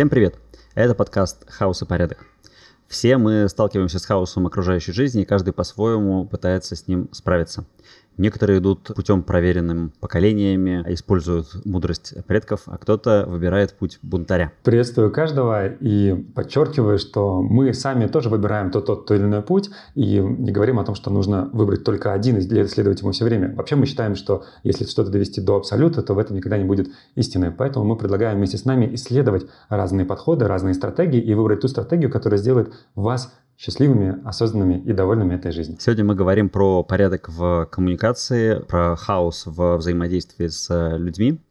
Всем привет! Это подкаст «Хаос и порядок». Все мы сталкиваемся с хаосом окружающей жизни, и каждый по-своему пытается с ним справиться. Некоторые идут путем проверенным поколениями, используют мудрость предков, а кто-то выбирает путь бунтаря. Приветствую каждого и подчеркиваю, что мы сами тоже выбираем тот, тот или иной путь и не говорим о том, что нужно выбрать только один и следовать ему все время. Вообще мы считаем, что если что-то довести до абсолюта, то в этом никогда не будет истины. Поэтому мы предлагаем вместе с нами исследовать разные подходы, разные стратегии и выбрать ту стратегию, которая сделает вас счастливыми, осознанными и довольными этой жизнью. Сегодня мы говорим про порядок в коммуникации, про хаос в взаимодействии с людьми.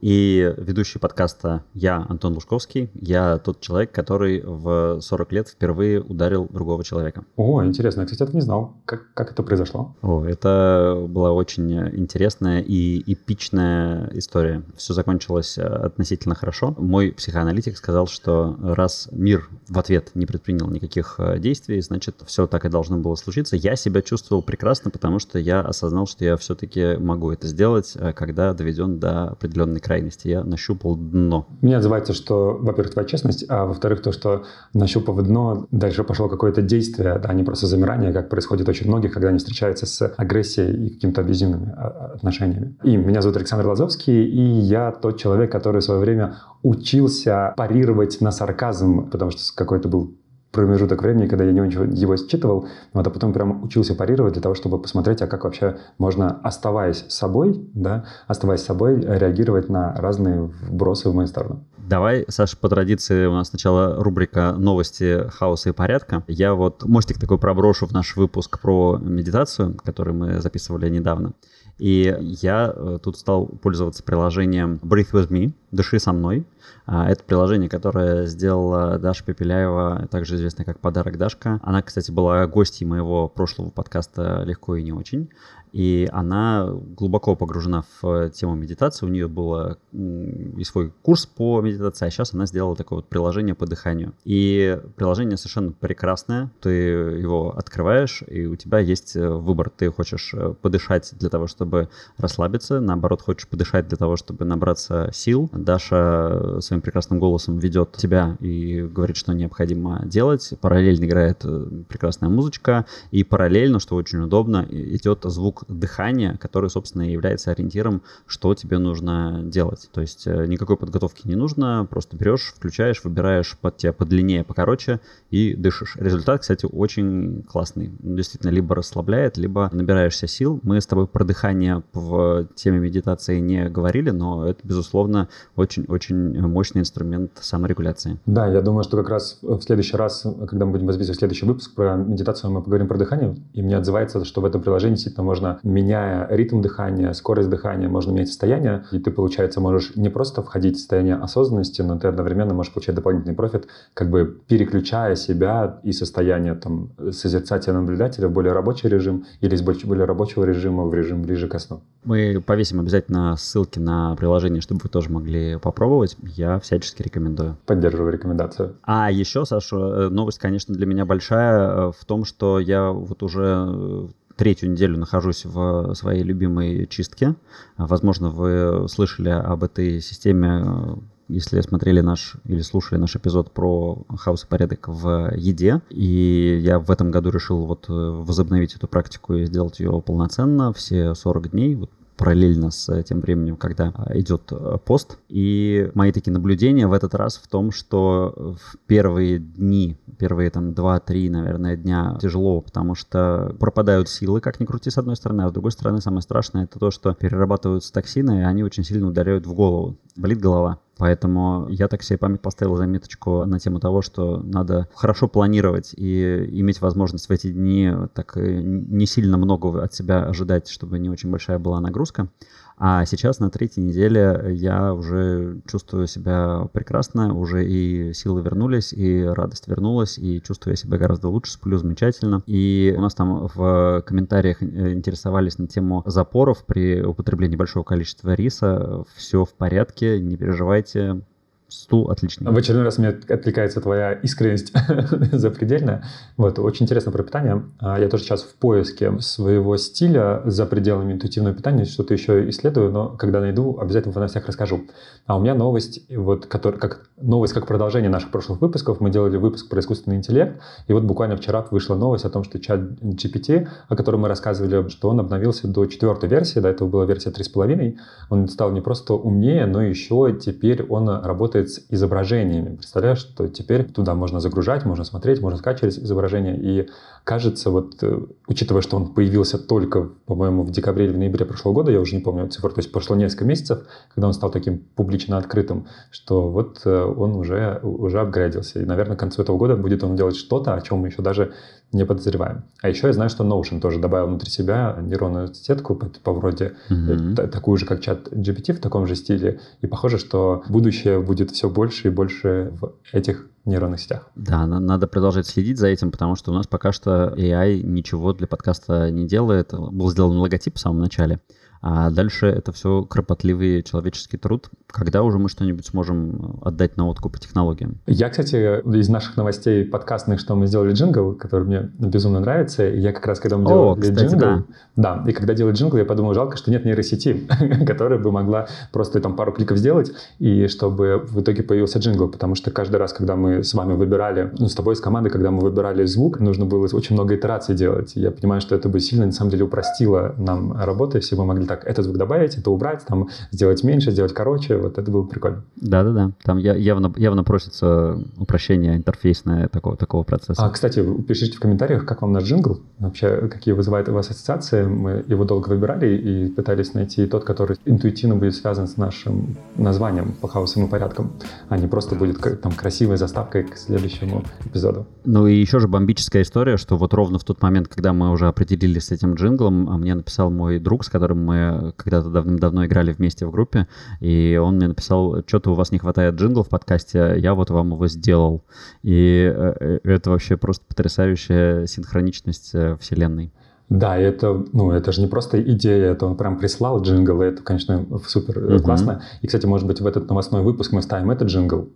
И ведущий подкаста я, Антон Лужковский. Я тот человек, который в 40 лет впервые ударил другого человека. О, интересно. Я, кстати, это не знал. Как, как это произошло? О, это была очень интересная и эпичная история. Все закончилось относительно хорошо. Мой психоаналитик сказал, что раз мир в ответ не предпринял никаких э, действий, значит, все так и должно было случиться. Я себя чувствовал прекрасно, потому что я осознал, что я все-таки могу это сделать, э, когда доведен до определенной крайности крайности. Я нащупал дно. Мне отзывается, что, во-первых, твоя честность, а во-вторых, то, что нащупав дно, дальше пошло какое-то действие, а не просто замирание, как происходит очень многих, когда они встречаются с агрессией и какими-то абьюзивными а, отношениями. И меня зовут Александр Лазовский, и я тот человек, который в свое время учился парировать на сарказм, потому что какой-то был промежуток времени, когда я не его считывал, вот, а потом прям учился парировать для того, чтобы посмотреть, а как вообще можно, оставаясь собой, да, оставаясь собой, реагировать на разные вбросы в мою сторону. Давай, Саша, по традиции у нас сначала рубрика «Новости хаоса и порядка». Я вот мостик такой проброшу в наш выпуск про медитацию, который мы записывали недавно. И я э, тут стал пользоваться приложением Breathe With Me, «Дыши со мной». А, это приложение, которое сделала Даша Пепеляева, также известная как «Подарок Дашка». Она, кстати, была гостьей моего прошлого подкаста «Легко и не очень». И она глубоко погружена в тему медитации. У нее был и свой курс по медитации, а сейчас она сделала такое вот приложение по дыханию. И приложение совершенно прекрасное. Ты его открываешь, и у тебя есть э, выбор. Ты хочешь э, подышать для того, чтобы расслабиться, наоборот, хочешь подышать для того, чтобы набраться сил. Даша своим прекрасным голосом ведет тебя и говорит, что необходимо делать. Параллельно играет э, прекрасная музычка, и параллельно, что очень удобно, идет звук дыхания, который, собственно, является ориентиром, что тебе нужно делать. То есть э, никакой подготовки не нужно, просто берешь, включаешь, выбираешь под тебя подлиннее, покороче и дышишь. Результат, кстати, очень классный. Действительно, либо расслабляет, либо набираешься сил. Мы с тобой про дыхание в теме медитации не говорили, но это, безусловно, очень-очень мощный инструмент саморегуляции. Да, я думаю, что как раз в следующий раз, когда мы будем записывать следующий выпуск про медитацию, мы поговорим про дыхание, и мне отзывается, что в этом приложении действительно можно меняя ритм дыхания, скорость дыхания, можно менять состояние, и ты, получается, можешь не просто входить в состояние осознанности, но ты одновременно можешь получать дополнительный профит, как бы переключая себя и состояние там созерцателя наблюдателя в более рабочий режим или из более рабочего режима в режим ближе ко сну. Мы повесим обязательно ссылки на приложение, чтобы вы тоже могли попробовать. Я всячески рекомендую. Поддерживаю рекомендацию. А еще, Саша, э, новость, конечно, для меня большая э, в том, что я вот уже э, третью неделю нахожусь в своей любимой чистке. Возможно, вы слышали об этой системе если смотрели наш или слушали наш эпизод про хаос и порядок в еде. И я в этом году решил вот возобновить эту практику и сделать ее полноценно все 40 дней. Вот параллельно с тем временем, когда а, идет э, пост. И мои такие наблюдения в этот раз в том, что в первые дни, первые там 2-3, наверное, дня тяжело, потому что пропадают силы, как ни крути, с одной стороны, а с другой стороны самое страшное это то, что перерабатываются токсины, и они очень сильно ударяют в голову. Болит голова. Поэтому я так себе память поставил заметочку на тему того, что надо хорошо планировать и иметь возможность в эти дни так э, не сильно много от себя ожидать, чтобы не очень большая была нагрузка. А сейчас на третьей неделе я уже чувствую себя прекрасно, уже и силы вернулись, и радость вернулась, и чувствую я себя гораздо лучше, сплю замечательно. И у нас там в комментариях интересовались на тему запоров при употреблении большого количества риса. Все в порядке, не переживайте, стул отличный. В очередной раз мне отвлекается твоя искренность запредельная. Вот, очень интересно про питание. А, я тоже сейчас в поиске своего стиля за пределами интуитивного питания, что-то еще исследую, но когда найду, обязательно в новостях расскажу. А у меня новость, вот, который, как, новость как продолжение наших прошлых выпусков. Мы делали выпуск про искусственный интеллект, и вот буквально вчера вышла новость о том, что чат GPT, о котором мы рассказывали, что он обновился до четвертой версии, до этого была версия 3.5, он стал не просто умнее, но еще теперь он работает с изображениями. Представляешь, что теперь туда можно загружать, можно смотреть, можно скачивать изображения. И кажется, вот э, учитывая, что он появился только, по-моему, в декабре или в ноябре прошлого года, я уже не помню цифр, то есть прошло несколько месяцев, когда он стал таким публично открытым, что вот э, он уже, уже апгрейдился. И, наверное, к концу этого года будет он делать что-то, о чем мы еще даже не подозреваем. А еще я знаю, что Notion тоже добавил внутри себя нейронную сетку по, по вроде mm-hmm. такую же, как чат GPT в таком же стиле. И похоже, что будущее будет все больше и больше в этих нейронных сетях. Да, надо продолжать следить за этим, потому что у нас пока что AI ничего для подкаста не делает. Был сделан логотип в самом начале, а дальше это все кропотливый человеческий труд. Когда уже мы что-нибудь сможем отдать на откуп по технологиям? Я, кстати, из наших новостей подкастных, что мы сделали джингл, который мне безумно нравится. Я как раз, когда мы делали О, кстати, джингл... Да. да, и когда делали джингл, я подумал, жалко, что нет нейросети, которая бы могла просто там пару кликов сделать, и чтобы в итоге появился джингл, потому что каждый раз, когда мы с вами выбирали, ну, с тобой, с командой, когда мы выбирали звук, нужно было очень много итераций делать. Я понимаю, что это бы сильно, на самом деле, упростило нам работу, если мы могли так этот звук добавить, это убрать, там, сделать меньше, сделать короче, вот это было прикольно. Да-да-да, там явно, явно просится упрощение интерфейсное такого, такого процесса. А, кстати, пишите в комментариях, как вам наш джингл, вообще, какие вызывают у вас ассоциации. Мы его долго выбирали и пытались найти тот, который интуитивно будет связан с нашим названием по хаосам и порядкам, а не просто будет там красивой заставкой к следующему эпизоду. Ну и еще же бомбическая история, что вот ровно в тот момент, когда мы уже определились с этим джинглом, а мне написал мой друг, с которым мы когда-то давным-давно играли вместе в группе, и он мне написал, что-то у вас не хватает джингл в подкасте, я вот вам его сделал. И э, э, это вообще просто потрясающая синхроничность э, вселенной. Да, это, ну, это же не просто идея, это он прям прислал джингл, и это, конечно, супер mm-hmm. классно. И, кстати, может быть, в этот новостной выпуск мы ставим этот джингл,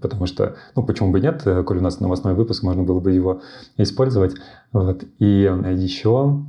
потому что, ну, почему бы нет, коль у нас новостной выпуск, можно было бы его использовать. Вот. И еще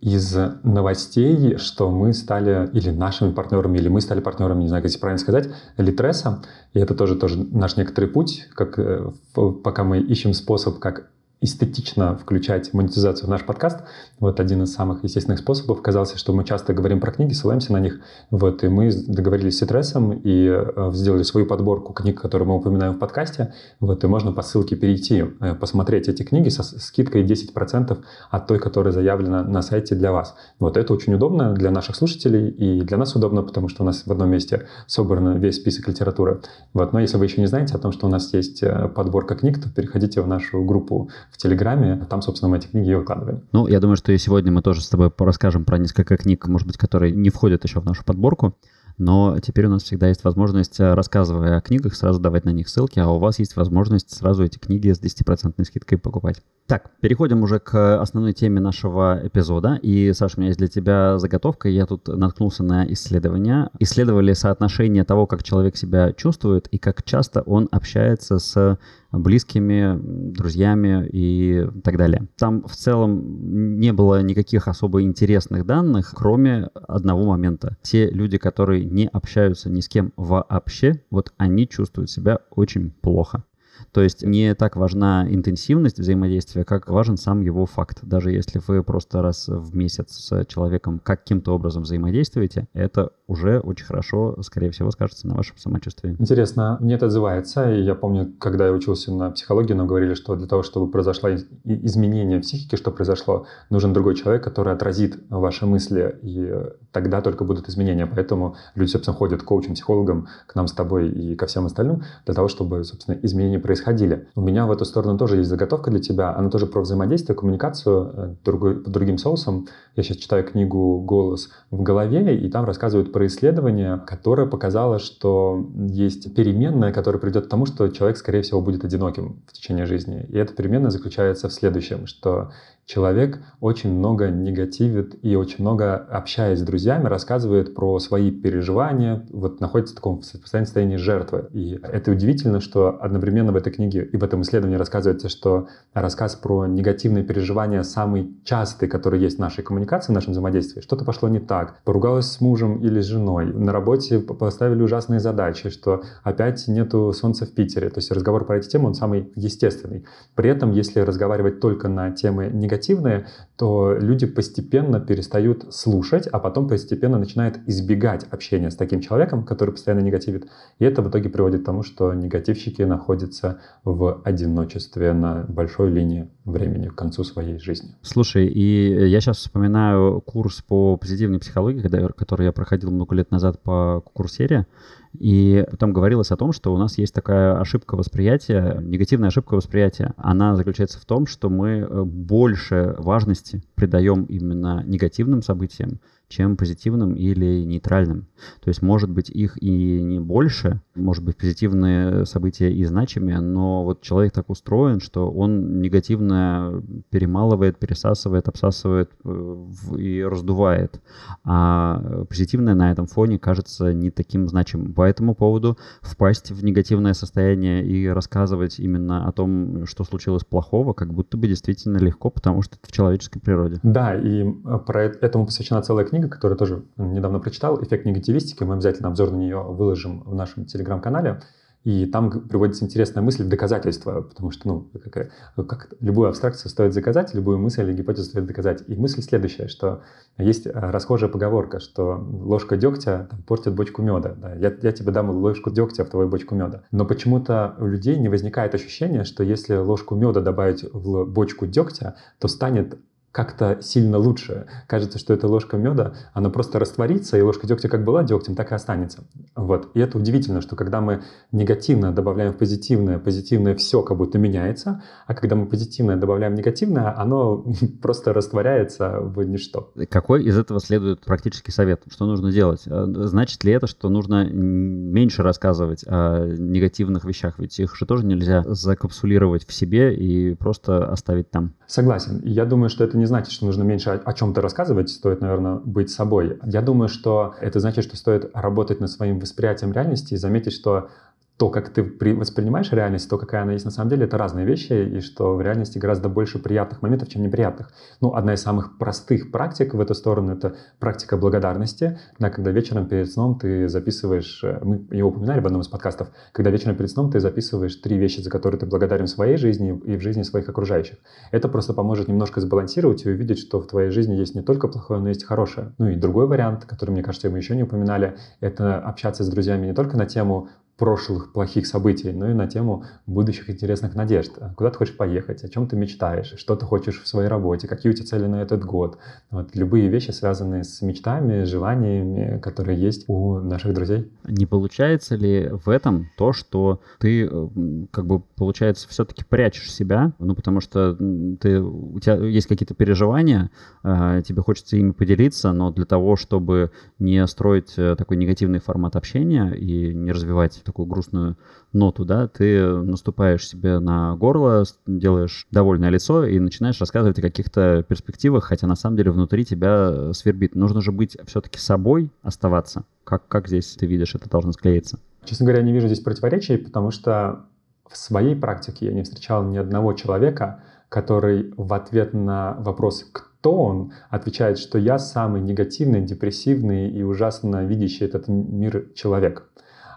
из новостей, что мы стали или нашими партнерами, или мы стали партнерами, не знаю, как это правильно сказать, Литреса. И это тоже, тоже наш некоторый путь, как, э, пока мы ищем способ, как эстетично включать монетизацию в наш подкаст. Вот один из самых естественных способов. Казалось, что мы часто говорим про книги, ссылаемся на них. Вот, и мы договорились с Итресом и э, сделали свою подборку книг, которые мы упоминаем в подкасте. Вот, и можно по ссылке перейти, э, посмотреть эти книги со скидкой 10% от той, которая заявлена на сайте для вас. Вот, это очень удобно для наших слушателей и для нас удобно, потому что у нас в одном месте собран весь список литературы. Вот, но если вы еще не знаете о том, что у нас есть э, подборка книг, то переходите в нашу группу в Телеграме. Там, собственно, мы эти книги и выкладываем. Ну, я думаю, что и сегодня мы тоже с тобой расскажем про несколько книг, может быть, которые не входят еще в нашу подборку. Но теперь у нас всегда есть возможность, э, рассказывая о книгах, сразу давать на них ссылки, а у вас есть возможность сразу эти книги с 10% скидкой покупать. Так, переходим уже к основной теме нашего эпизода. И, Саша, у меня есть для тебя заготовка. Я тут наткнулся на исследования. Исследовали соотношение того, как человек себя чувствует и как часто он общается с близкими, друзьями и так далее. Там в целом не было никаких особо интересных данных, кроме одного момента. Те люди, которые не общаются ни с кем вообще, вот они чувствуют себя очень плохо. То есть не так важна интенсивность взаимодействия, как важен сам его факт. Даже если вы просто раз в месяц с человеком каким-то образом взаимодействуете, это уже очень хорошо, скорее всего, скажется на вашем самочувствии. Интересно, мне это отзывается. И я помню, когда я учился на психологии, нам говорили, что для того, чтобы произошло изменение психики, что произошло, нужен другой человек, который отразит ваши мысли, и тогда только будут изменения. Поэтому люди, собственно, ходят к коучам, психологам, к нам с тобой и ко всем остальным, для того, чтобы, собственно, изменения происходили. У меня в эту сторону тоже есть заготовка для тебя. Она тоже про взаимодействие, коммуникацию э, другой, по другим соусам. Я сейчас читаю книгу «Голос в голове», и там рассказывают про исследование, которое показало, что есть переменная, которая придет к тому, что человек, скорее всего, будет одиноким в течение жизни. И эта переменная заключается в следующем, что человек очень много негативит и очень много, общаясь с друзьями, рассказывает про свои переживания, вот находится в таком состоянии жертвы. И это удивительно, что одновременно в этой книге и в этом исследовании рассказывается, что рассказ про негативные переживания самый частый, который есть в нашей коммуникации, в нашем взаимодействии. Что-то пошло не так, поругалась с мужем или с женой, на работе поставили ужасные задачи, что опять нету солнца в Питере. То есть разговор про эти темы, он самый естественный. При этом, если разговаривать только на темы негативные, негативные, то люди постепенно перестают слушать, а потом постепенно начинают избегать общения с таким человеком, который постоянно негативит. И это в итоге приводит к тому, что негативщики находятся в одиночестве на большой линии времени к концу своей жизни. Слушай, и я сейчас вспоминаю курс по позитивной психологии, который я проходил много лет назад по курсере, и там говорилось о том, что у нас есть такая ошибка восприятия, негативная ошибка восприятия. Она заключается в том, что мы э, больше важности придаем именно негативным событиям, чем позитивным или нейтральным. То есть, может быть, их и не больше, может быть, позитивные события и значимые, но вот человек так устроен, что он негативно перемалывает, пересасывает, обсасывает э, и раздувает. А позитивное на этом фоне кажется не таким значимым. По этому поводу впасть в негативное состояние и рассказывать именно о том, что случилось плохого, как будто бы действительно легко, потому что это в человеческой природе. Да, и э, про этому посвящена целая книга книга, которую тоже недавно прочитал, «Эффект негативистики». Мы обязательно обзор на нее выложим в нашем телеграм-канале. И там приводится интересная мысль в доказательство, потому что, ну, как, как любую абстракцию стоит заказать, любую мысль или гипотезу стоит доказать. И мысль следующая, что есть э, расхожая поговорка, что ложка дегтя там, портит бочку меда. Да? Я, я тебе дам ложку дегтя в твою бочку меда. Но почему-то у людей не возникает ощущения, что если ложку меда добавить в бочку дегтя, то станет как-то сильно лучше. Кажется, что эта ложка меда, она просто растворится, и ложка дегтя как была дегтем, так и останется. Вот. И это удивительно, что когда мы негативно добавляем в позитивное, позитивное все как будто меняется, а когда мы позитивное добавляем в негативное, оно просто растворяется в ничто. Какой из этого следует практический совет? Что нужно делать? Э, значит ли это, что нужно меньше рассказывать о негативных вещах? Ведь их же тоже нельзя закапсулировать в себе и просто оставить там. Согласен. Я думаю, что это не значит, что нужно меньше о, чем-то рассказывать, стоит, наверное, быть собой. Я думаю, что это значит, что стоит работать над своим восприятием реальности и заметить, что то, как ты воспринимаешь реальность, то, какая она есть на самом деле, это разные вещи, и что в реальности гораздо больше приятных моментов, чем неприятных. Ну, одна из самых простых практик в эту сторону — это практика благодарности, да, когда вечером перед сном ты записываешь, э, мы ее упоминали в одном из подкастов, когда вечером перед сном ты записываешь три вещи, за которые ты благодарен в своей жизни и в жизни своих окружающих. Это просто поможет немножко сбалансировать и увидеть, что в твоей жизни есть не только плохое, но есть хорошее. Ну и другой вариант, который, мне кажется, мы еще не упоминали, это общаться с друзьями не только на тему прошлых плохих событий, но и на тему будущих интересных надежд. Куда ты хочешь поехать, о чем ты мечтаешь, что ты хочешь в своей работе, какие у тебя цели на этот год. Вот, любые вещи, связанные с мечтами, желаниями, которые есть у наших друзей. Не получается ли в этом то, что ты, как бы, получается, все-таки прячешь себя, ну, потому что ты, у тебя есть какие-то переживания, а, тебе хочется ими поделиться, но для того, чтобы не строить э, такой негативный формат общения и не развивать такую грустную ноту, да, ты наступаешь себе на горло, делаешь довольное лицо и начинаешь рассказывать о каких-то перспективах, хотя на самом деле внутри тебя свербит. Нужно же быть все-таки собой, оставаться. Как, как здесь ты видишь, это должно склеиться? Честно говоря, не вижу здесь противоречий, потому что в своей практике я не встречал ни одного человека, который в ответ на вопрос «кто он?» отвечает, что я самый негативный, депрессивный и ужасно видящий этот мир человек.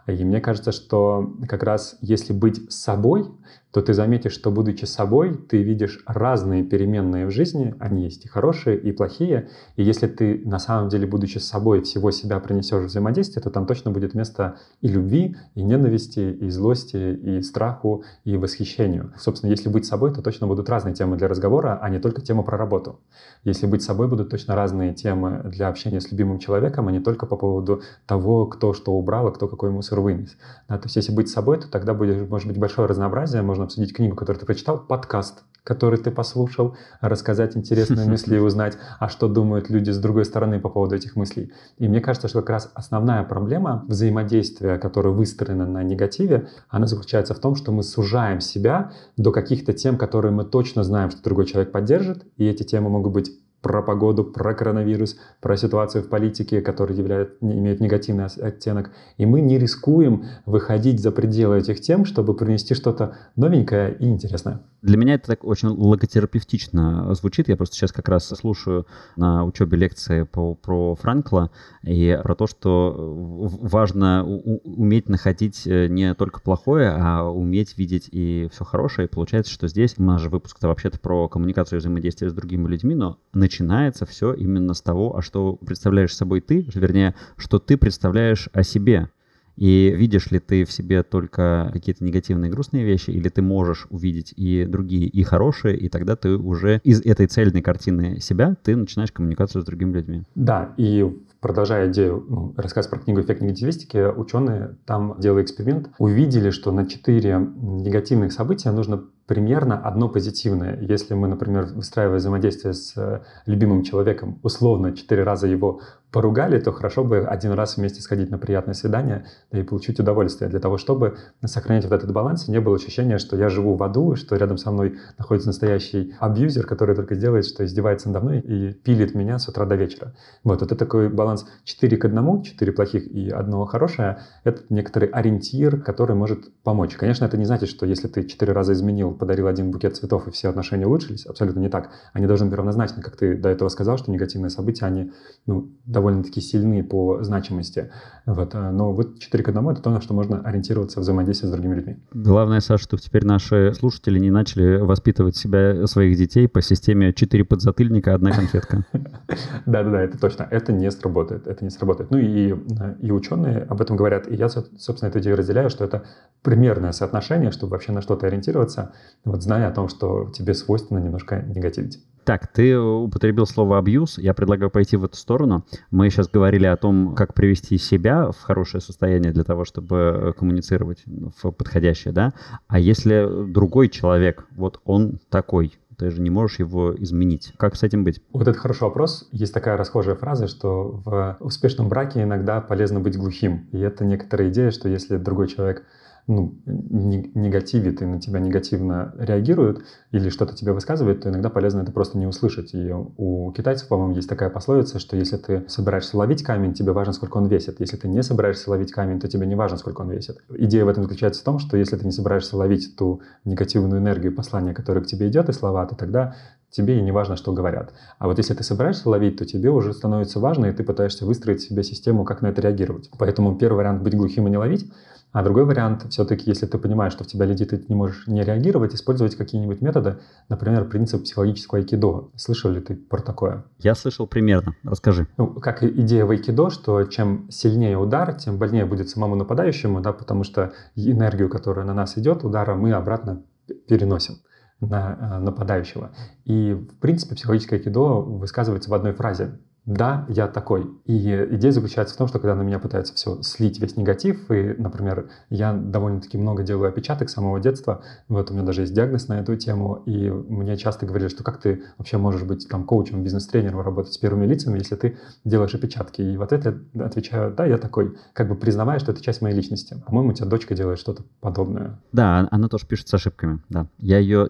И мне кажется, что как раз если быть собой, то ты заметишь, что будучи собой, ты видишь разные переменные в жизни, они есть и хорошие, и плохие, и если ты на самом деле, будучи собой, всего себя принесешь в взаимодействие, то там точно будет место и любви, и ненависти, и злости, и страху, и восхищению. Собственно, если быть собой, то точно будут разные темы для разговора, а не только тема про работу. Если быть собой, будут точно разные темы для общения с любимым человеком, а не только по поводу того, кто что убрал, а кто какой мусор вынес. Да, то есть если быть собой, то тогда будет, может быть большое разнообразие, можно обсудить книгу, которую ты прочитал, подкаст, который ты послушал, рассказать интересные мысли и узнать, а что думают люди с другой стороны по поводу этих мыслей. И мне кажется, что как раз основная проблема взаимодействия, которое выстроено на негативе, она заключается в том, что мы сужаем себя до каких-то тем, которые мы точно знаем, что другой человек поддержит, и эти темы могут быть про погоду, про коронавирус, про ситуацию в политике, которая являет, имеет негативный оттенок. И мы не рискуем выходить за пределы этих тем, чтобы принести что-то новенькое и интересное. Для меня это так очень логотерапевтично звучит. Я просто сейчас как раз слушаю на учебе лекции по, про Франкла и про то, что важно уметь находить э, не только плохое, а уметь видеть и все хорошее. И получается, что здесь у нас же выпуск-то вообще-то про коммуникацию и взаимодействие с другими людьми, но начинается все именно с того, а что представляешь собой ты, вернее, что ты представляешь о себе. И видишь ли ты в себе только какие-то негативные грустные вещи, или ты можешь увидеть и другие, и хорошие, и тогда ты уже из этой цельной картины себя, ты начинаешь коммуникацию с другими людьми. Да, и продолжая идею, ну, рассказ про книгу «Эффект негативистики», ученые там, делая эксперимент, увидели, что на четыре негативных события нужно примерно одно позитивное. Если мы, например, выстраивая взаимодействие с э, любимым человеком, условно четыре раза его поругали, то хорошо бы один раз вместе сходить на приятное свидание да, и получить удовольствие для того, чтобы сохранять вот этот баланс, не было ощущения, что я живу в аду, что рядом со мной находится настоящий абьюзер, который только делает, что издевается надо мной и пилит меня с утра до вечера. Вот, это такой баланс 4 к 1, 4 плохих и одного хорошее, это некоторый ориентир, который может помочь. Конечно, это не значит, что если ты четыре раза изменил, подарил один букет цветов и все отношения улучшились, абсолютно не так. Они должны быть равнозначны, как ты до этого сказал, что негативные события, они ну, довольно-таки сильны по значимости. Вот. Э, но вот 4 к 1 это то, на что можно ориентироваться в взаимодействии с другими людьми. Главное, Саша, чтобы теперь наши слушатели не начали воспитывать себя, своих детей по системе 4 подзатыльника, одна конфетка. Да-да-да, это точно. Это не сработает. Это не сработает. Ну и, э, и ученые об этом говорят. И я, собственно, эту идею разделяю, что это примерное соотношение, чтобы вообще на что-то ориентироваться, вот зная о том, что тебе свойственно немножко негативить. Так, ты употребил слово абьюз. Я предлагаю пойти в эту сторону. Мы сейчас говорили о том, как привести себя в хорошее состояние для того, чтобы коммуницировать в подходящее, да? А если другой человек, вот он такой, ты же не можешь его изменить. Как с этим быть? Вот это хороший вопрос. Есть такая расхожая фраза, что в успешном браке иногда полезно быть глухим. И это некоторая идея, что если другой человек ну, негативит и на тебя негативно реагирует или что-то тебе высказывает, то иногда полезно это просто не услышать. И у китайцев, по-моему, есть такая пословица, что если ты собираешься ловить камень, тебе важно, сколько он весит. Если ты не собираешься ловить камень, то тебе не важно, сколько он весит. Идея в этом заключается в том, что если ты не собираешься ловить ту негативную энергию послания, которое к тебе идет, и слова, то тогда тебе и не важно, что говорят. А вот если ты собираешься ловить, то тебе уже становится важно, и ты пытаешься выстроить себе систему, как на это реагировать. Поэтому первый вариант — быть глухим и не ловить — а другой вариант, все-таки, если ты понимаешь, что в тебя летит, и ты не можешь не реагировать, использовать какие-нибудь методы, например, принцип психологического айкидо. Слышал ли ты про такое? Я слышал примерно. Расскажи. Ну, как идея в айкидо, что чем сильнее удар, тем больнее будет самому нападающему, да, потому что энергию, которая на нас идет, удара, мы обратно переносим на э, нападающего. И, в принципе, психологическое айкидо высказывается в одной фразе да, я такой. И идея заключается в том, что когда на меня пытаются все слить, весь негатив, и, например, я довольно-таки много делаю опечаток с самого детства, вот у меня даже есть диагноз на эту тему, и мне часто говорили, что как ты вообще можешь быть там коучем, бизнес-тренером, работать с первыми лицами, если ты делаешь опечатки. И вот это отвечаю, да, я такой, как бы признавая, что это часть моей личности. По-моему, у тебя дочка делает что-то подобное. Да, она тоже пишет с ошибками, да. Я ее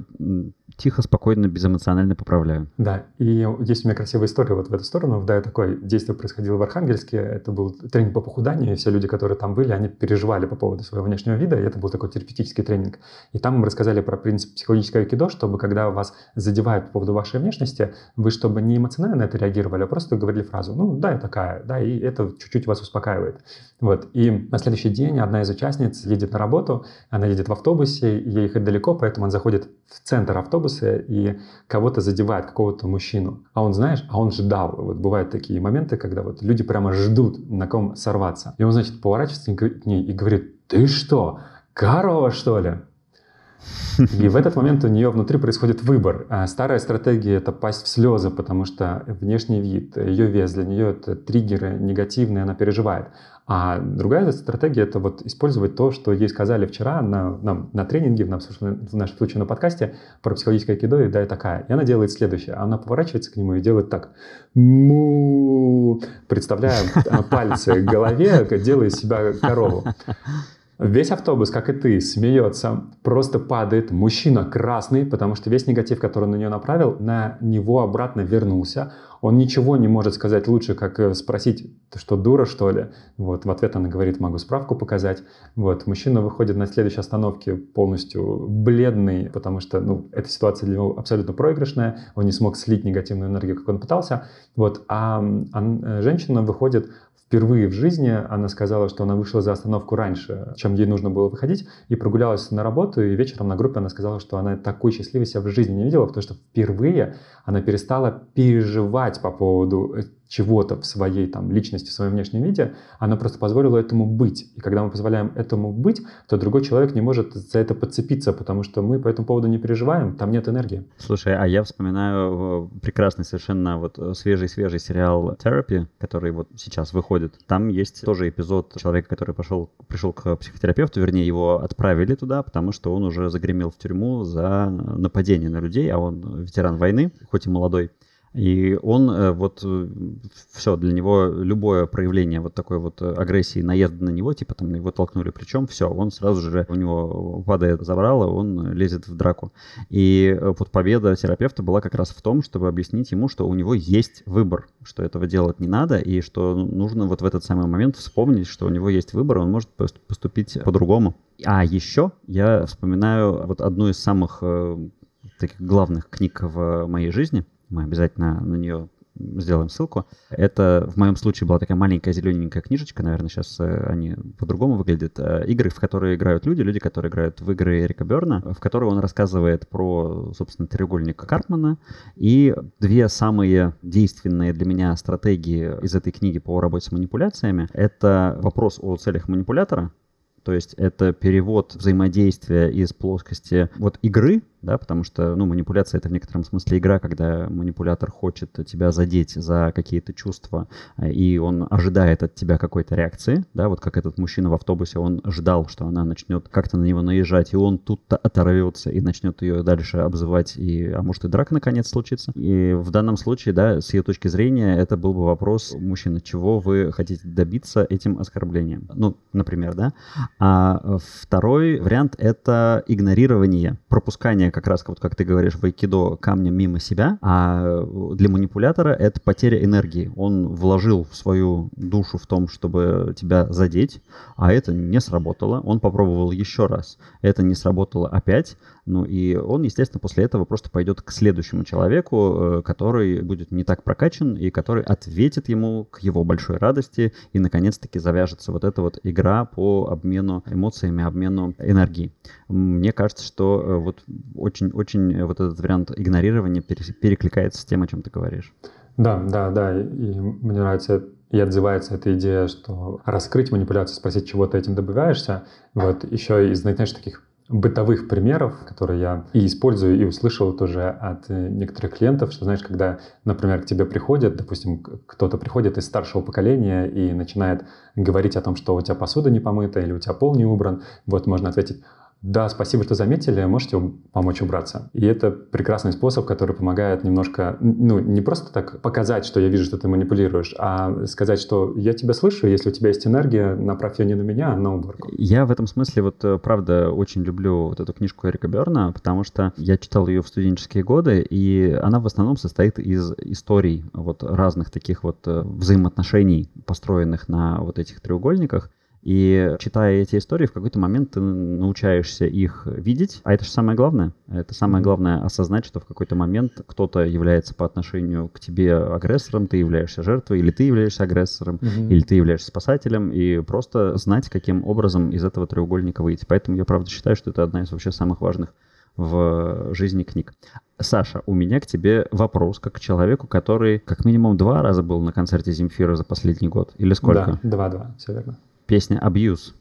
тихо, спокойно, безэмоционально поправляю. Да, и есть у меня красивая история вот в эту сторону. Да, такое действие происходило в Архангельске. Это был тренинг по похуданию, и все люди, которые там были, они переживали по поводу своего внешнего вида, и это был такой терапевтический тренинг. И там мы рассказали про принцип психологического айкидо, чтобы когда вас задевают по поводу вашей внешности, вы чтобы не эмоционально на это реагировали, а просто говорили фразу, ну да, я такая, да, и это чуть-чуть вас успокаивает. Вот. И на следующий день одна из участниц едет на работу, она едет в автобусе, ей ехать далеко, поэтому он заходит в центр автобуса и кого-то задевает, какого-то мужчину. А он, знаешь, а он ждал. Вот бывают такие моменты, когда вот люди прямо ждут, на ком сорваться. И он, значит, поворачивается к ней и говорит, ты что, корова, что ли? И в этот момент у нее внутри происходит выбор. А старая стратегия — это пасть в слезы, потому что внешний вид, ее вес, для нее это триггеры негативные, она переживает. А другая стратегия — это вот использовать то, что ей сказали вчера на, на, на тренинге, в нашем, в нашем случае на подкасте про психологическое кидо, и да, и такая. И она делает следующее. Она поворачивается к нему и делает так. Му, представляя а, пальцы к голове, делая себя корову. Весь автобус, как и ты, смеется, просто падает. Мужчина красный, потому что весь негатив, который на нее направил, на него обратно вернулся. Он ничего не может сказать лучше, как э, спросить, что, дура, что ли? Вот, в ответ она говорит, могу справку показать. Вот, мужчина выходит на следующей остановке полностью бледный, потому что, ну, эта ситуация для него абсолютно проигрышная. Он не смог слить негативную энергию, как он пытался. Вот, а, а женщина выходит Впервые в жизни она сказала, что она вышла за остановку раньше, чем ей нужно было выходить, и прогулялась на работу, и вечером на группе она сказала, что она такой счастливой себя в жизни не видела, потому что впервые она перестала переживать по поводу э, чего-то в своей там личности, в своем внешнем виде, она просто позволила этому быть. И когда мы позволяем этому быть, то другой человек не может за это подцепиться, потому что мы по этому поводу не переживаем, там нет энергии. Слушай, а я вспоминаю э, прекрасный совершенно вот свежий-свежий сериал Therapy, который вот сейчас выходит. Там есть тоже эпизод человека, который пошел, пришел к психотерапевту, вернее, его отправили туда, потому что он уже загремел в тюрьму за нападение на людей, а он ветеран войны, хоть и молодой. И он э, вот э, все, для него любое проявление вот такой вот агрессии, наезда на него, типа там его толкнули плечом, все, он сразу же, у него падает забрало, он лезет в драку. И э, вот победа терапевта была как раз в том, чтобы объяснить ему, что у него есть выбор, что этого делать не надо, и что нужно вот в этот самый момент вспомнить, что у него есть выбор, он может поступить по-другому. А еще я вспоминаю вот одну из самых таких главных книг в моей жизни — мы обязательно на нее сделаем ссылку. Это в моем случае была такая маленькая зелененькая книжечка, наверное, сейчас э, они по-другому выглядят. Э, игры, в которые играют люди, люди, которые играют в игры Эрика Берна, в которой он рассказывает про, собственно, треугольник Карпмана и две самые действенные для меня стратегии из этой книги по работе с манипуляциями. Это вопрос о целях манипулятора, то есть это перевод взаимодействия из плоскости вот игры да, потому что, ну, манипуляция это в некотором смысле игра, когда манипулятор хочет тебя задеть за какие-то чувства, э, и он ожидает от тебя какой-то реакции, да, вот как этот мужчина в автобусе, он ждал, что она начнет как-то на него наезжать, и он тут-то оторвется и начнет ее дальше обзывать, и, а может и драка наконец случится. И в данном случае, да, с ее точки зрения, это был бы вопрос, мужчина, чего вы хотите добиться этим оскорблением? Ну, например, да. А второй вариант — это игнорирование, пропускание как раз, вот как ты говоришь, в айкидо камня мимо себя, а для манипулятора это потеря энергии. Он вложил свою душу в том, чтобы тебя задеть, а это не сработало. Он попробовал еще раз, это не сработало опять, ну и он, естественно, после этого просто пойдет к следующему человеку, э, который будет не так прокачан и который ответит ему к его большой радости, и наконец-таки завяжется вот эта вот игра по обмену эмоциями, обмену энергии. Мне кажется, что э, вот очень-очень э, вот этот вариант игнорирования перекликается с тем, о чем ты говоришь. Да, да, да, и мне нравится и отзывается эта идея, что раскрыть манипуляцию, спросить, чего ты этим добиваешься. Вот еще из, знаешь, таких бытовых примеров, которые я и использую, и услышал тоже от э, некоторых клиентов, что, знаешь, когда, например, к тебе приходят, допустим, кто-то приходит из старшего поколения и начинает говорить о том, что у тебя посуда не помыта или у тебя пол не убран, вот можно ответить, Да, спасибо, что заметили. Можете помочь убраться. И это прекрасный способ, который помогает немножко, ну, не просто так показать, что я вижу, что ты манипулируешь, а сказать, что я тебя слышу, если у тебя есть энергия, направь ее не на меня, а на уборку. Я в этом смысле вот, э, правда, очень люблю вот эту книжку Эрика Берна, потому что я читал ее в студенческие годы, и она в основном состоит из историй вот разных таких вот э, взаимоотношений, построенных на вот этих треугольниках. И читая эти истории, в какой-то момент ты научаешься их видеть. А это же самое главное. Это самое главное осознать, что в какой-то момент кто-то является по отношению к тебе агрессором, ты являешься жертвой, или ты являешься агрессором, mm-hmm. или ты являешься спасателем, и просто знать, каким образом из этого треугольника выйти. Поэтому я правда считаю, что это одна из вообще самых важных в жизни книг. Саша, у меня к тебе вопрос, как к человеку, который как минимум два раза был на концерте Земфира за последний год. Или сколько? Да, два-два, все верно песня «Абьюз».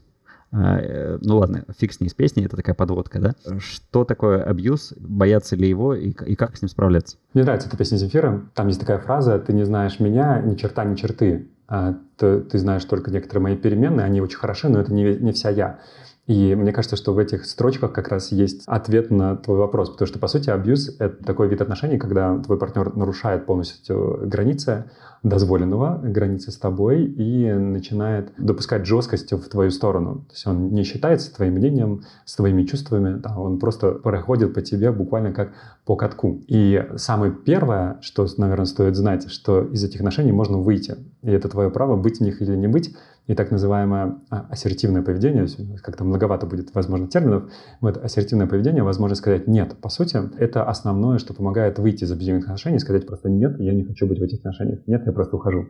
А, э, ну ладно, фиг с ней с песней, это такая подводка, да? Что такое абьюз, боятся ли его и, и как с ним справляться? Мне нравится эта песня Земфира. Там есть такая фраза «Ты не знаешь меня, ни черта, ни черты. А, ты, ты знаешь только некоторые мои переменные, они очень хороши, но это не, не вся я». И мне кажется, что в этих строчках как раз есть ответ на твой вопрос, потому что, по сути, абьюз — это такой вид отношений, когда твой партнер нарушает полностью границы, дозволенного, границы с тобой, и начинает допускать жесткость в твою сторону. То есть он не считается твоим мнением, с твоими чувствами, да, он просто проходит по тебе буквально как по катку. И самое первое, что, наверное, стоит знать, что из этих отношений можно выйти. И это твое право быть в них или не быть, и так называемое а, ассертивное поведение, как-то многовато будет, возможно, терминов, вот ассертивное поведение, возможно сказать «нет». По сути, это основное, что помогает выйти из абьюзивных отношений, сказать просто «нет, я не хочу быть в этих отношениях, нет, я просто ухожу».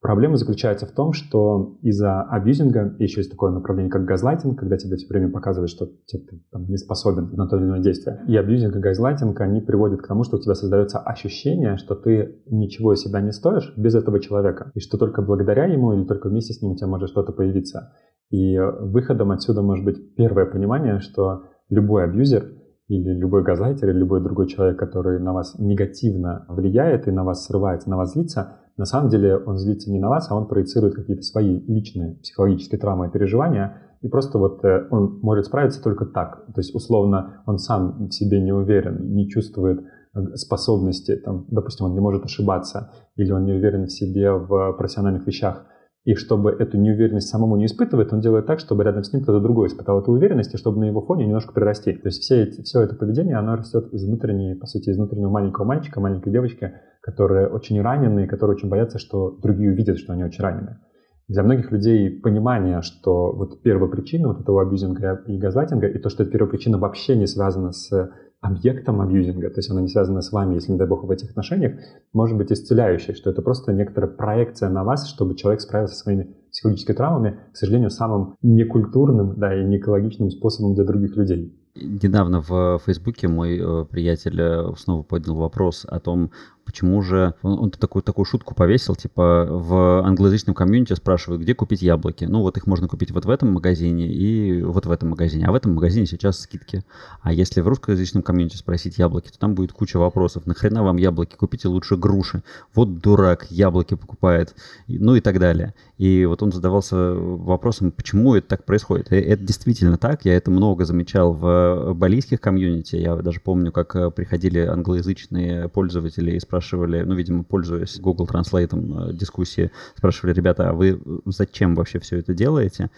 Проблема заключается в том, что из-за абьюзинга еще есть такое направление, как газлайтинг, когда тебе все время показывают, что ты там, не способен на то или иное действие. И абьюзинг и газлайтинг, они приводят к тому, что у тебя создается ощущение, что ты ничего из себя не стоишь без этого человека, и что только благодаря ему или только вместе с ним у тебя может что-то появиться. И выходом отсюда может быть первое понимание, что любой абьюзер или любой газлайтер, или любой другой человек, который на вас негативно влияет и на вас срывается, на вас злится, на самом деле он злится не на вас, а он проецирует какие-то свои личные психологические травмы и переживания, и просто вот э, он может справиться только так. То есть, условно, он сам в себе не уверен, не чувствует э, способности, там, допустим, он не может ошибаться, или он не уверен в себе в профессиональных вещах. И чтобы эту неуверенность самому не испытывать, он делает так, чтобы рядом с ним кто-то другой испытал эту уверенность, и чтобы на его фоне немножко прирасти. То есть все эти, все это поведение, оно растет из внутренней, по сути, из внутреннего маленького мальчика, маленькой девочки, которые очень ранены, которые очень боятся, что другие увидят, что они очень ранены. Для многих людей понимание, что вот первая причина вот этого абьюзинга и газлайтинга, и то, что эта первая причина вообще не связана с объектом абьюзинга, то есть она не связана с вами, если, не дай бог, в этих отношениях, может быть исцеляющей, что это просто некоторая проекция на вас, чтобы человек справился со своими психологическими травмами, к сожалению, самым некультурным да, и неэкологичным способом для других людей. Недавно в Фейсбуке мой э, приятель э, снова поднял вопрос о том, почему же... Он, он такую, такую шутку повесил, типа в англоязычном комьюнити спрашивают, где купить яблоки. Ну вот их можно купить вот в этом магазине и вот в этом магазине. А в этом магазине сейчас скидки. А если в русскоязычном комьюнити спросить яблоки, то там будет куча вопросов. Нахрена вам яблоки? Купите лучше груши. Вот дурак, яблоки покупает. Ну и так далее. И вот он задавался вопросом, почему это так происходит. И это действительно так. Я это много замечал в балийских комьюнити. Я даже помню, как э, приходили англоязычные пользователи и спрашивали, ну, видимо, пользуясь Google Translate э, дискуссии, спрашивали, ребята, а вы зачем вообще все это делаете?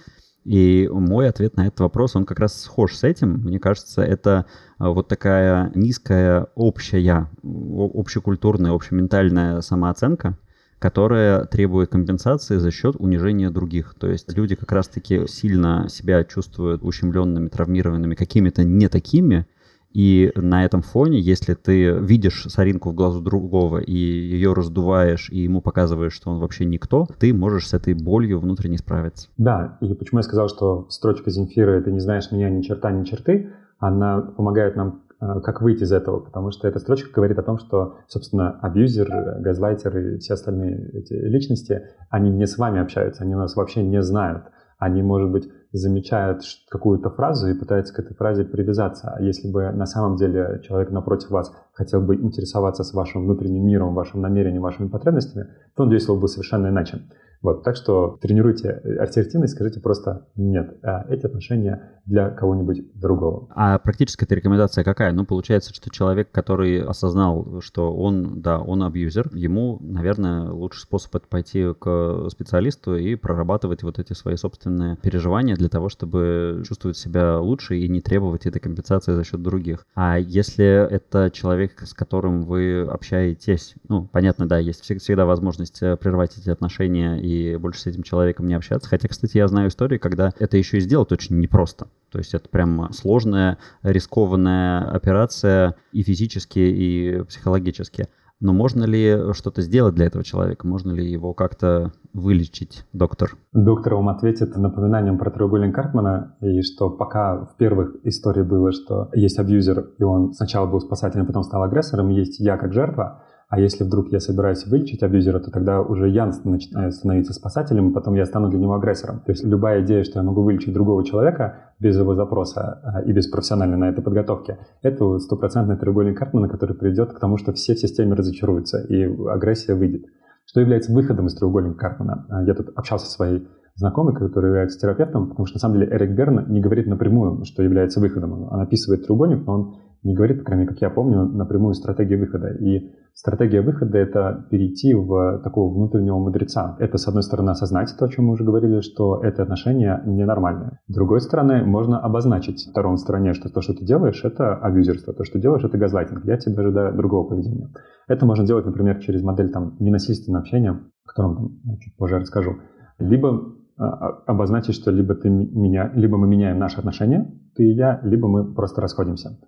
И мой ответ на этот вопрос, он как раз схож с этим. Мне кажется, это э, вот такая низкая общая, общекультурная, общементальная самооценка, которая требует компенсации за счет унижения других. То есть люди как раз-таки сильно себя чувствуют ущемленными, травмированными, какими-то не такими, и на этом фоне, если ты видишь соринку в глазу другого и ее раздуваешь, и ему показываешь, что он вообще никто, ты можешь с этой болью внутренне справиться. Да, и почему я сказал, что строчка Земфиры «Ты не знаешь меня ни черта, ни черты», она помогает нам Э, как выйти из этого, потому что эта строчка говорит о том, что, собственно, абьюзер, газлайтер и все остальные эти личности, они не с вами общаются, они нас вообще не знают. Они, может быть, замечают какую-то фразу и пытаются к этой фразе привязаться. А если бы на самом деле человек напротив вас хотел бы интересоваться с вашим внутренним миром, вашим намерением, вашими потребностями, то он действовал бы совершенно иначе. Вот, так что тренируйте ассертивность, скажите просто «нет». А эти отношения для кого-нибудь другого. А практическая рекомендация какая? Ну, получается, что человек, который осознал, что он, да, он абьюзер, ему, наверное, лучший способ это пойти к специалисту и прорабатывать вот эти свои собственные переживания для того, чтобы чувствовать себя лучше и не требовать этой компенсации за счет других. А если это человек, с которым вы общаетесь, ну, понятно, да, есть всегда возможность э, прервать эти отношения и больше с этим человеком не общаться. Хотя, кстати, я знаю истории, когда это еще и сделать очень непросто. То есть это прям сложная, рискованная операция и физически, и психологически. Но можно ли что-то сделать для этого человека? Можно ли его как-то вылечить, доктор? Доктор вам ответит напоминанием про треугольник Картмана, и что пока в первых истории было, что есть абьюзер, и он сначала был спасателем, потом стал агрессором, есть я как жертва, а если вдруг я собираюсь вылечить абьюзера, то тогда уже я начинаю становиться спасателем, и потом я стану для него агрессором. То есть любая идея, что я могу вылечить другого человека без его запроса а, и без профессиональной на это подготовки, это стопроцентный треугольник Картмана, который приведет к тому, что все в системе разочаруются, и агрессия выйдет. Что является выходом из треугольника Картмана? А, я тут общался со своей знакомый, который является терапевтом, потому что на самом деле Эрик Берн не говорит напрямую, что является выходом. Он описывает треугольник, но он не говорит, кроме как я помню, напрямую стратегии выхода. И стратегия выхода — это перейти в такого внутреннего мудреца. Это, с одной стороны, осознать то, о чем мы уже говорили, что это отношение ненормальное. С другой стороны, можно обозначить втором стороне, что то, что ты делаешь, это абьюзерство, то, что делаешь, это газлайтинг. Я тебя ожидаю другого поведения. Это можно делать, например, через модель там, ненасильственного общения, о котором там, чуть позже расскажу. Либо а, а, обозначить, что либо, ты меня, либо мы меняем наши отношения, ты и я, либо мы просто расходимся.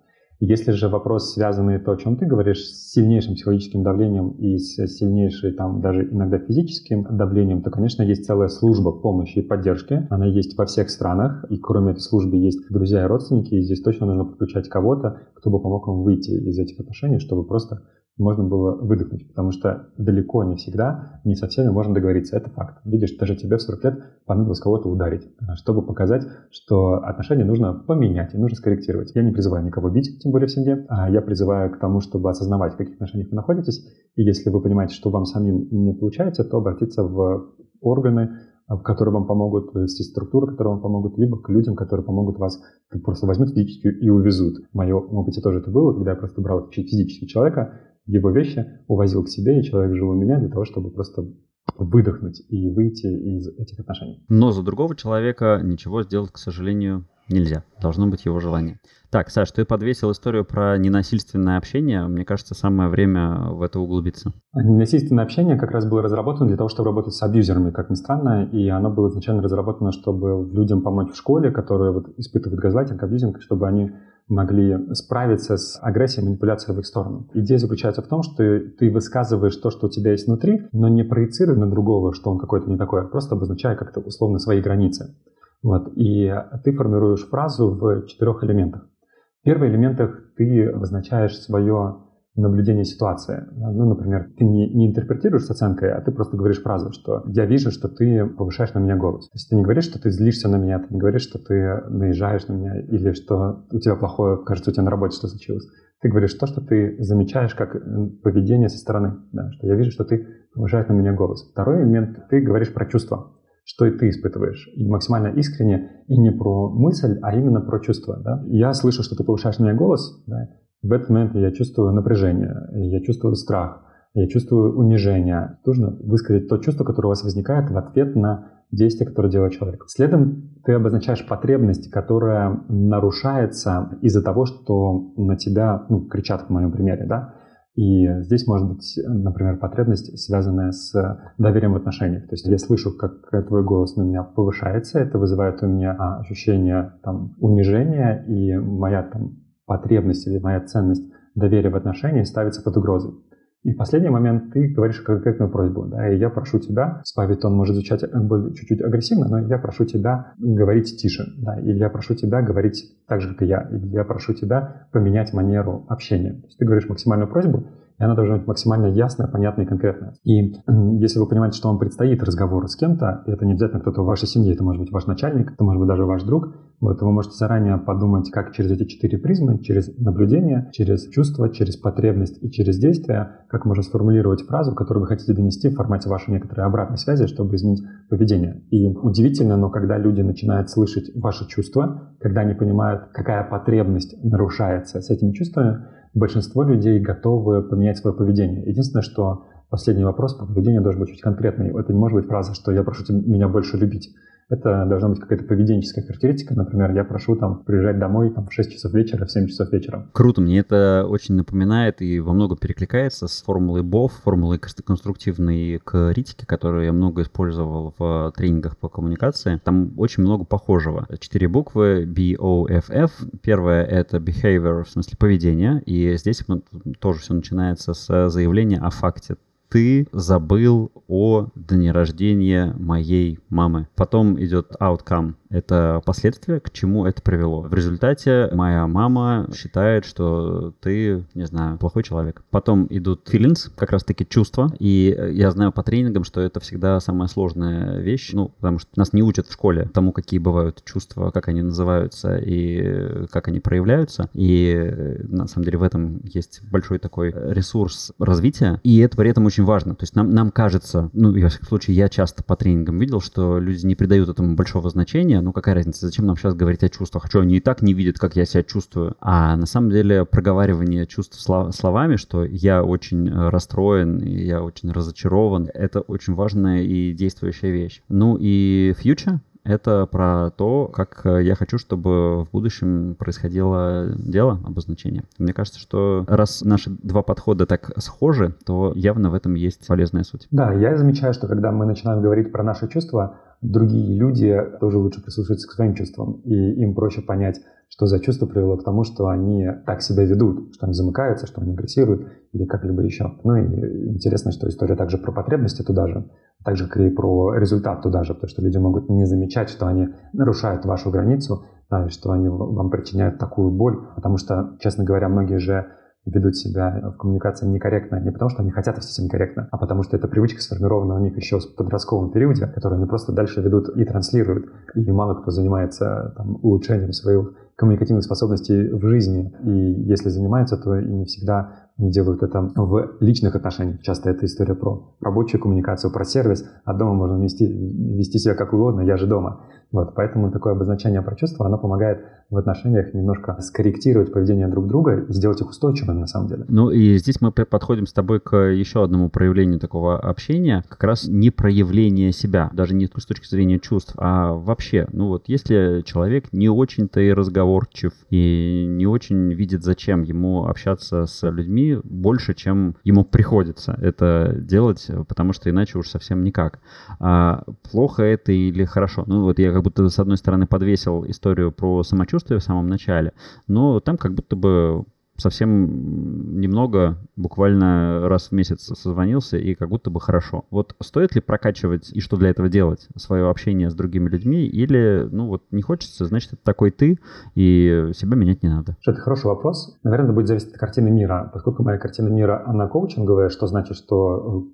Если же вопрос, связанный то, о чем ты говоришь, с сильнейшим психологическим давлением и с сильнейшей, там, даже иногда физическим давлением, то, конечно, есть целая служба помощи и поддержки. Она есть во всех странах, и кроме этой службы есть друзья и родственники, и здесь точно нужно подключать кого-то, кто бы помог вам выйти из этих отношений, чтобы просто можно было выдохнуть, потому что далеко не всегда, не со всеми можно договориться. Это факт. Видишь, даже тебе в 40 лет понадобилось кого-то ударить, чтобы показать, что отношения нужно поменять и нужно скорректировать. Я не призываю никого бить, тем более в семье, а я призываю к тому, чтобы осознавать, в каких отношениях вы находитесь, и если вы понимаете, что вам самим не получается, то обратиться в органы, которые вам помогут, есть структуры, которые вам помогут, либо к людям, которые помогут вас, просто возьмут физически и увезут. В моем опыте тоже это было, когда я просто брал физически человека, его вещи, увозил к себе, и человек жил у меня для того, чтобы просто выдохнуть и выйти из этих отношений. Но за другого человека ничего сделать, к сожалению, нельзя. Должно быть его желание. Так, Саш, ты подвесил историю про ненасильственное общение. Мне кажется, самое время в это углубиться. Ненасильственное общение как раз было разработано для того, чтобы работать с абьюзерами, как ни странно, и оно было изначально разработано, чтобы людям помочь в школе, которые вот испытывают газлайтинг, абьюзинг, чтобы они могли справиться с агрессией, манипуляцией в их сторону. Идея заключается в том, что ты высказываешь то, что у тебя есть внутри, но не проецируй на другого, что он какой-то не такой, а просто обозначая как-то условно свои границы. Вот. И ты формируешь фразу в четырех элементах. В первых элементах ты обозначаешь свое наблюдение ситуации. Ну, например, ты не, не интерпретируешь с оценкой, а ты просто говоришь фразу, что я вижу, что ты повышаешь на меня голос. То есть ты не говоришь, что ты злишься на меня, ты не говоришь, что ты наезжаешь на меня, или что у тебя плохое, кажется, у тебя на работе что случилось. Ты говоришь то, что ты замечаешь как поведение со стороны, да, что я вижу, что ты повышаешь на меня голос. Второй момент, ты говоришь про чувства что и ты испытываешь. И максимально искренне, и не про мысль, а именно про чувство. Да? Я слышу, что ты повышаешь на меня голос, да? В этот момент я чувствую напряжение, я чувствую страх, я чувствую унижение. Нужно высказать то чувство, которое у вас возникает в ответ на действие, которое делает человек. Следом ты обозначаешь потребность, которая нарушается из-за того, что на тебя ну, кричат, в моем примере, да, и здесь может быть, например, потребность, связанная с доверием в отношениях. То есть я слышу, как твой голос на меня повышается, это вызывает у меня ощущение там, унижения, и моя там, потребность или моя ценность доверия в отношении ставится под угрозу. И в последний момент ты говоришь конкретную просьбу, да, и я прошу тебя, спавит он может звучать э, чуть-чуть агрессивно, но я прошу тебя говорить тише, да, или я прошу тебя говорить так же, как и я, или я прошу тебя поменять манеру общения. То есть ты говоришь максимальную просьбу, и она должна быть максимально ясная, понятная и конкретная. И если вы понимаете, что вам предстоит разговор с кем-то, это не обязательно кто-то в вашей семье, это может быть ваш начальник, это может быть даже ваш друг, вот, вы можете заранее подумать, как через эти четыре призмы, через наблюдение, через чувство, через потребность и через действие, как можно сформулировать фразу, которую вы хотите донести в формате вашей некоторой обратной связи, чтобы изменить поведение. И удивительно, но когда люди начинают слышать ваши чувства, когда они понимают, какая потребность нарушается с этими чувствами, большинство людей готовы поменять свое поведение. Единственное, что последний вопрос по поведению должен быть чуть конкретный. Это не может быть фраза, что я прошу тебя меня больше любить это должна быть какая-то поведенческая характеристика. Например, я прошу там приезжать домой там, в 6 часов вечера, в 7 часов вечера. Круто, мне это очень напоминает и во много перекликается с формулой БОВ, формулой конструктивной критики, которую я много использовал в тренингах по коммуникации. Там очень много похожего. Четыре буквы B, O, F, F. Первое — это behavior, в смысле поведение, и здесь тоже все начинается с заявления о факте ты забыл о дне рождения моей мамы. Потом идет outcome это последствия, к чему это привело. В результате моя мама считает, что ты, не знаю, плохой человек. Потом идут feelings, как раз-таки чувства. И я знаю по тренингам, что это всегда самая сложная вещь, ну, потому что нас не учат в школе тому, какие бывают чувства, как они называются и как они проявляются. И на самом деле в этом есть большой такой ресурс развития. И это при этом очень важно. То есть нам, нам кажется, ну, во всяком случае, я часто по тренингам видел, что люди не придают этому большого значения, ну какая разница, зачем нам сейчас говорить о чувствах? Что они и так не видят, как я себя чувствую. А на самом деле проговаривание чувств словами, что я очень э, расстроен, я очень разочарован, это очень важная и действующая вещь. Ну и future, это про то, как э, я хочу, чтобы в будущем происходило дело, обозначение. Мне кажется, что раз наши два подхода так схожи, то явно в этом есть полезная суть. Да, я замечаю, что когда мы начинаем говорить про наши чувства, другие люди тоже лучше прислушиваются к своим чувствам, и им проще понять, что за чувство привело к тому, что они так себя ведут, что они замыкаются, что они агрессируют или как-либо еще. Ну и интересно, что история также про потребности туда же, так же, как и про результат туда же, потому что люди могут не замечать, что они нарушают вашу границу, да, и что они вам причиняют такую боль, потому что, честно говоря, многие же ведут себя в коммуникации некорректно не потому, что они хотят вести себя некорректно, а потому что эта привычка сформирована у них еще в подростковом периоде, которую они просто дальше ведут и транслируют. И мало кто занимается там, улучшением своих коммуникативных способностей в жизни. И если занимаются, то и не всегда делают это в личных отношениях. Часто это история про рабочую коммуникацию, про сервис, а дома можно вести, вести себя как угодно, я же дома. Вот, поэтому такое обозначение про чувства, оно помогает в отношениях немножко скорректировать поведение друг друга и сделать их устойчивыми на самом деле. Ну и здесь мы подходим с тобой к еще одному проявлению такого общения, как раз не проявление себя, даже не с точки зрения чувств, а вообще, ну вот если человек не очень-то и разговорчив, и не очень видит, зачем ему общаться с людьми больше, чем ему приходится это делать, потому что иначе уж совсем никак. А плохо это или хорошо? Ну вот я как будто с одной стороны подвесил историю про самочувствие в самом начале, но там как будто бы совсем немного, буквально раз в месяц созвонился, и как будто бы хорошо. Вот стоит ли прокачивать и что для этого делать? Свое общение с другими людьми или, ну вот, не хочется, значит, это такой ты, и себя менять не надо? Это хороший вопрос. Наверное, будет зависеть от картины мира. Поскольку моя картина мира, она коучинговая, что значит, что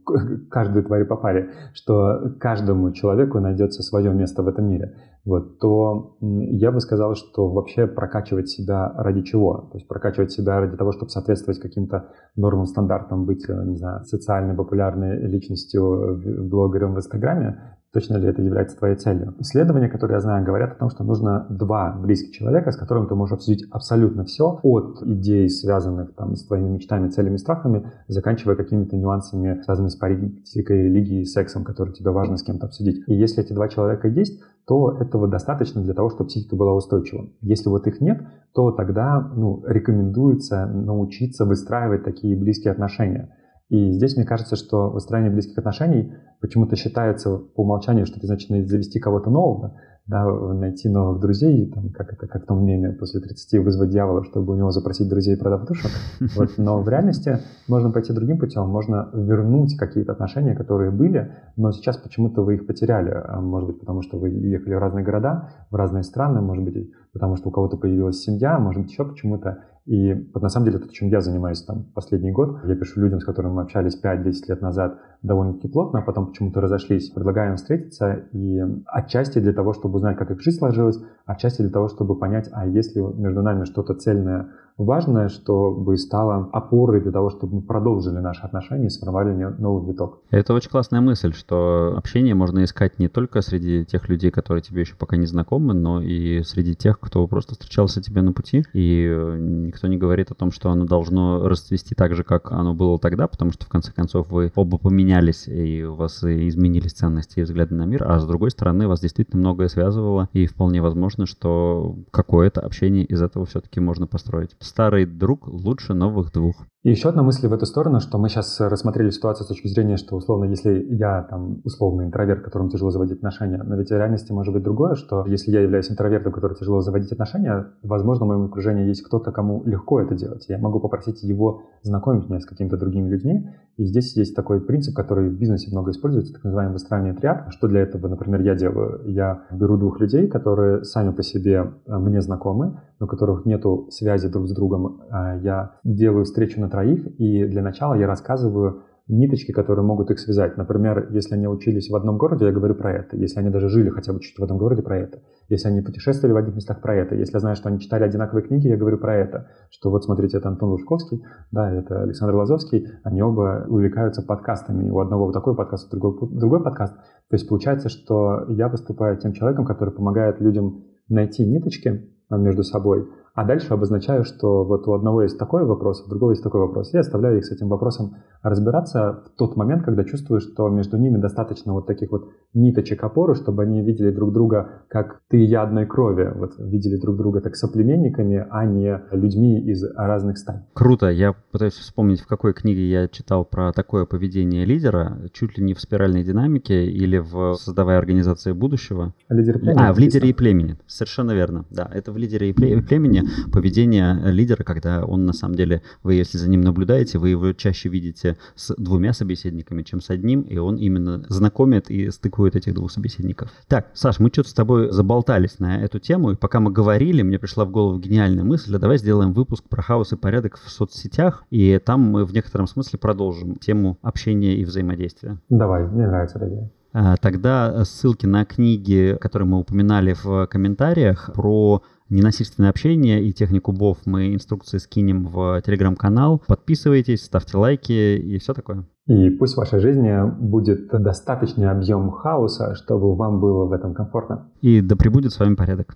каждой твари по паре, что каждому человеку найдется свое место в этом мире вот, то я бы сказал, что вообще прокачивать себя ради чего? То есть прокачивать себя ради того, чтобы соответствовать каким-то нормам, стандартам, быть, э, не знаю, социальной, популярной личностью, блогером в Инстаграме, Точно ли это является твоей целью? Исследования, которые я знаю, говорят о том, что нужно два близких человека, с которыми ты можешь обсудить абсолютно все, от идей, связанных там, с твоими мечтами, целями, страхами, заканчивая какими-то нюансами, связанными с политикой, религией, сексом, которые тебе важно с кем-то обсудить. И если эти два человека есть, то этого достаточно для того, чтобы психика была устойчива. Если вот их нет, то тогда ну, рекомендуется научиться выстраивать такие близкие отношения. И здесь мне кажется, что выстраивание близких отношений почему-то считается по умолчанию, что это значит завести кого-то нового, да, найти новых друзей, там, как это, как в том меме, после 30 вызвать дьявола, чтобы у него запросить друзей, продав душу. Вот, но в реальности Можно пойти другим путем, можно вернуть какие-то отношения, которые были, но сейчас почему-то вы их потеряли. А, может быть, потому что вы уехали в разные города, в разные страны, может быть, потому что у кого-то появилась семья, может быть, еще почему-то. И вот на самом деле то, чем я занимаюсь там последний год, я пишу людям, с которыми мы общались 5-10 лет назад довольно-таки плотно, а потом почему-то разошлись. Предлагаем встретиться и отчасти для того, чтобы узнать, как их жизнь сложилась, отчасти для того, чтобы понять, а есть ли между нами что-то цельное, важное, чтобы стало опорой для того, чтобы мы продолжили наши отношения и сформировали новый виток. Это очень классная мысль, что общение можно искать не только среди тех людей, которые тебе еще пока не знакомы, но и среди тех, кто просто встречался тебе на пути, и э, никто не говорит о том, что оно должно расцвести так же, как оно было тогда, потому что в конце концов вы оба поменялись, и у вас изменились ценности и взгляды на мир, а с другой стороны вас действительно многое связывало, и вполне возможно, что какое-то общение из этого все-таки можно построить старый друг лучше новых двух. И еще одна мысль в эту сторону, что мы сейчас рассмотрели ситуацию с точки зрения, что условно, если я там условный интроверт, которому тяжело заводить отношения, но ведь в реальности может быть другое, что если я являюсь интровертом, который тяжело заводить отношения, возможно, в моем окружении есть кто-то, кому легко это делать. Я могу попросить его знакомить меня с какими-то другими людьми. И здесь есть такой принцип, который в бизнесе много используется, так называемый выстраивание триад. Что для этого, например, я делаю? Я беру двух людей, которые сами по себе э, мне знакомы, у которых нет связи друг с другом. А я делаю встречу на троих, и для начала я рассказываю ниточки, которые могут их связать. Например, если они учились в одном городе, я говорю про это. Если они даже жили хотя бы чуть-чуть в одном городе, про это. Если они путешествовали в одних местах, про это. Если я знаю, что они читали одинаковые книги, я говорю про это. Что вот смотрите, это Антон Лужковский, да, это Александр Лазовский. Они оба увлекаются подкастами. У одного вот такой подкаст, у другого другой подкаст. То есть получается, что я выступаю тем человеком, который помогает людям найти ниточки между собой, а дальше обозначаю, что вот у одного есть такой вопрос, у другого есть такой вопрос. Я оставляю их с этим вопросом разбираться в тот момент, когда чувствую, что между ними достаточно вот таких вот ниточек опоры, чтобы они видели друг друга как ты и я одной крови, вот видели друг друга так соплеменниками, а не людьми из разных стадий. Круто. Я пытаюсь вспомнить, в какой книге я читал про такое поведение лидера, чуть ли не в спиральной динамике или в «Создавая организации будущего». Лидер племени. А, в «Лидере и племени». Совершенно верно. Да, это в «Лидере и племени» поведение лидера, когда он на самом деле, вы если за ним наблюдаете, вы его чаще видите с двумя собеседниками, чем с одним, и он именно знакомит и стыкует этих двух собеседников. Так, Саш, мы что-то с тобой заболтались на эту тему, и пока мы говорили, мне пришла в голову гениальная мысль, а давай сделаем выпуск про хаос и порядок в соцсетях, и там мы в некотором смысле продолжим тему общения и взаимодействия. Давай, мне нравится эта идея. А, тогда ссылки на книги, которые мы упоминали в комментариях, про ненасильственное общение и технику БОВ мы инструкции скинем в телеграм-канал. Подписывайтесь, ставьте лайки и все такое. И пусть в вашей жизни будет достаточный объем хаоса, чтобы вам было в этом комфортно. И да пребудет с вами порядок.